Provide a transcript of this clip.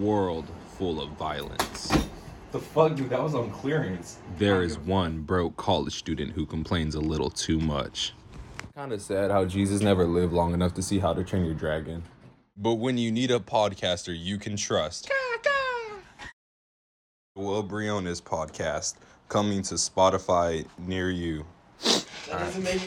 world full of violence, The fuck, dude? That was on clearance. there is one broke college student who complains a little too much. Kind of sad how Jesus never lived long enough to see how to train your dragon. But when you need a podcaster you can trust, Will Briones podcast coming to Spotify near you. That doesn't make